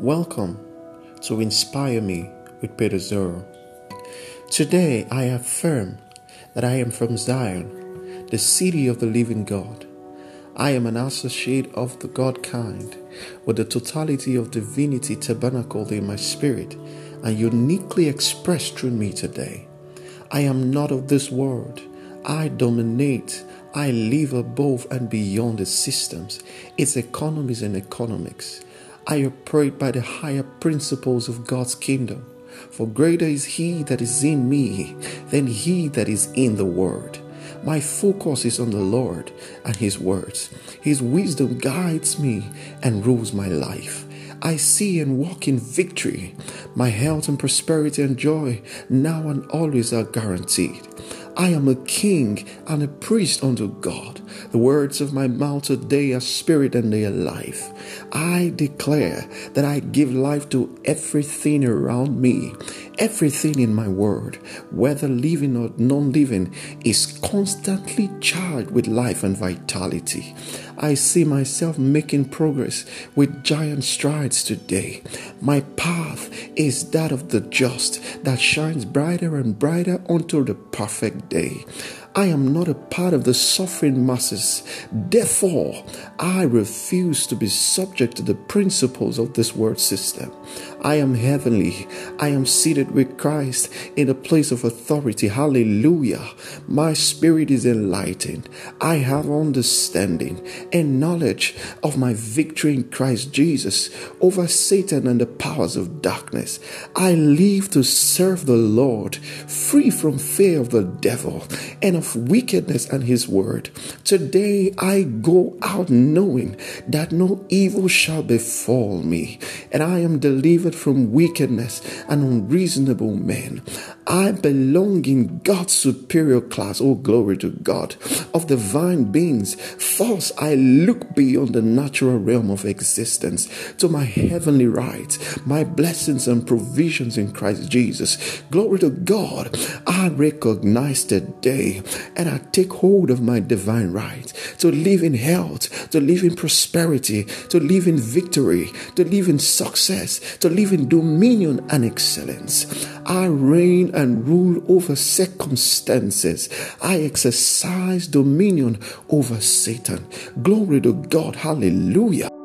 Welcome to Inspire Me with Peter Zoro. Today I affirm that I am from Zion, the city of the living God. I am an associate of the God kind, with the totality of divinity tabernacled in my spirit and uniquely expressed through me today. I am not of this world. I dominate. I live above and beyond the systems, its economies and economics. I operate by the higher principles of God's kingdom. For greater is He that is in me than He that is in the world. My focus is on the Lord and His words. His wisdom guides me and rules my life. I see and walk in victory. My health and prosperity and joy now and always are guaranteed. I am a king and a priest unto God. The words of my mouth today are spirit and they are life. I declare that I give life to everything around me. Everything in my world, whether living or non living, is constantly charged with life and vitality. I see myself making progress with giant strides today. My path is that of the just that shines brighter and brighter until the perfect day. I am not a part of the suffering masses. Therefore, I refuse to be subject to the principles of this world system. I am heavenly. I am seated with Christ in a place of authority. Hallelujah. My spirit is enlightened. I have understanding and knowledge of my victory in Christ Jesus over Satan and the powers of darkness. I live to serve the Lord, free from fear of the devil and of of wickedness and his word. Today I go out knowing that no evil shall befall me, and I am delivered from wickedness and unreasonable men. I belong in God's superior class, oh glory to God, of divine beings. False, I look beyond the natural realm of existence to my heavenly rights, my blessings and provisions in Christ Jesus. Glory to God. I recognize today and I take hold of my divine right to live in health, to live in prosperity, to live in victory, to live in success, to live in dominion and excellence. I reign and rule over circumstances. I exercise dominion over Satan. Glory to God. Hallelujah.